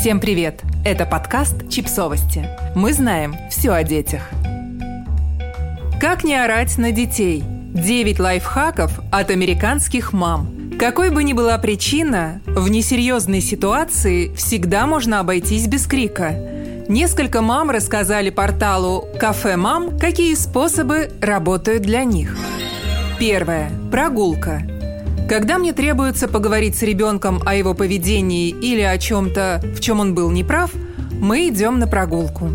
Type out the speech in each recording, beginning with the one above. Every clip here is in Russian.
Всем привет! Это подкаст «Чипсовости». Мы знаем все о детях. Как не орать на детей? 9 лайфхаков от американских мам. Какой бы ни была причина, в несерьезной ситуации всегда можно обойтись без крика. Несколько мам рассказали порталу «Кафе Мам», какие способы работают для них. Первое. Прогулка. Когда мне требуется поговорить с ребенком о его поведении или о чем-то, в чем он был неправ, мы идем на прогулку.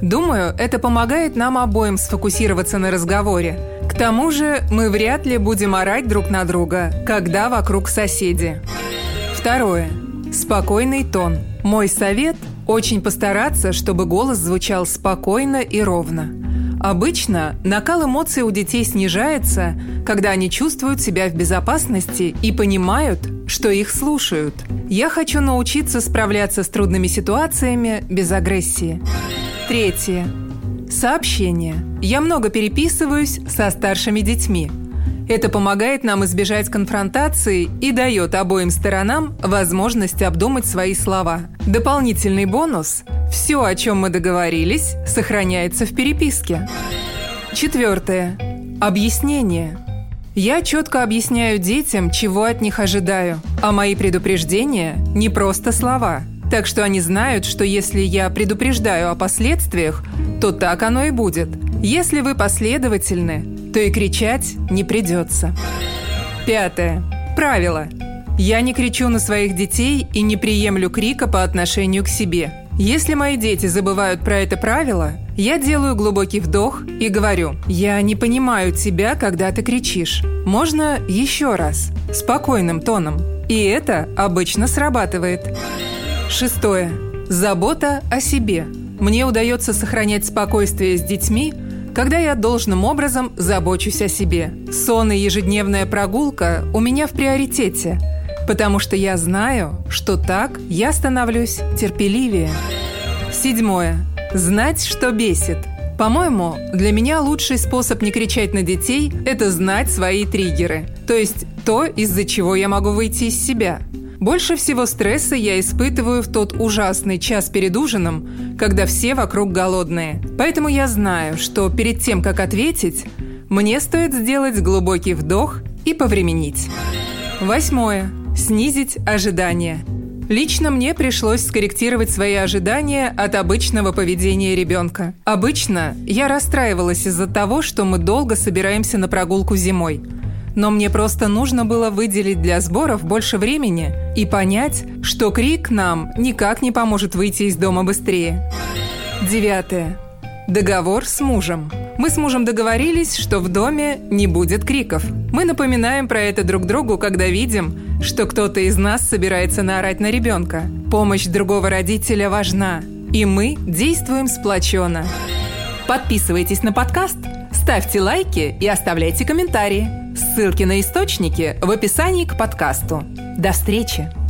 Думаю, это помогает нам обоим сфокусироваться на разговоре. К тому же мы вряд ли будем орать друг на друга, когда вокруг соседи. Второе. Спокойный тон. Мой совет – очень постараться, чтобы голос звучал спокойно и ровно. Обычно накал эмоций у детей снижается, когда они чувствуют себя в безопасности и понимают, что их слушают. Я хочу научиться справляться с трудными ситуациями без агрессии. Третье. Сообщение. Я много переписываюсь со старшими детьми. Это помогает нам избежать конфронтации и дает обоим сторонам возможность обдумать свои слова. Дополнительный бонус – все, о чем мы договорились, сохраняется в переписке. Четвертое. Объяснение. Я четко объясняю детям, чего от них ожидаю, а мои предупреждения – не просто слова. Так что они знают, что если я предупреждаю о последствиях, то так оно и будет. Если вы последовательны, то и кричать не придется. Пятое. Правило. Я не кричу на своих детей и не приемлю крика по отношению к себе – если мои дети забывают про это правило, я делаю глубокий вдох и говорю, я не понимаю тебя, когда ты кричишь. Можно еще раз, спокойным тоном. И это обычно срабатывает. Шестое. Забота о себе. Мне удается сохранять спокойствие с детьми, когда я должным образом забочусь о себе. Сон и ежедневная прогулка у меня в приоритете – Потому что я знаю, что так я становлюсь терпеливее. Седьмое. Знать, что бесит. По-моему, для меня лучший способ не кричать на детей – это знать свои триггеры. То есть то, из-за чего я могу выйти из себя. Больше всего стресса я испытываю в тот ужасный час перед ужином, когда все вокруг голодные. Поэтому я знаю, что перед тем, как ответить, мне стоит сделать глубокий вдох и повременить. Восьмое. Снизить ожидания. Лично мне пришлось скорректировать свои ожидания от обычного поведения ребенка. Обычно я расстраивалась из-за того, что мы долго собираемся на прогулку зимой. Но мне просто нужно было выделить для сборов больше времени и понять, что крик нам никак не поможет выйти из дома быстрее. Девятое. Договор с мужем. Мы с мужем договорились, что в доме не будет криков. Мы напоминаем про это друг другу, когда видим, что кто-то из нас собирается наорать на ребенка. Помощь другого родителя важна, и мы действуем сплоченно. Подписывайтесь на подкаст, ставьте лайки и оставляйте комментарии. Ссылки на источники в описании к подкасту. До встречи!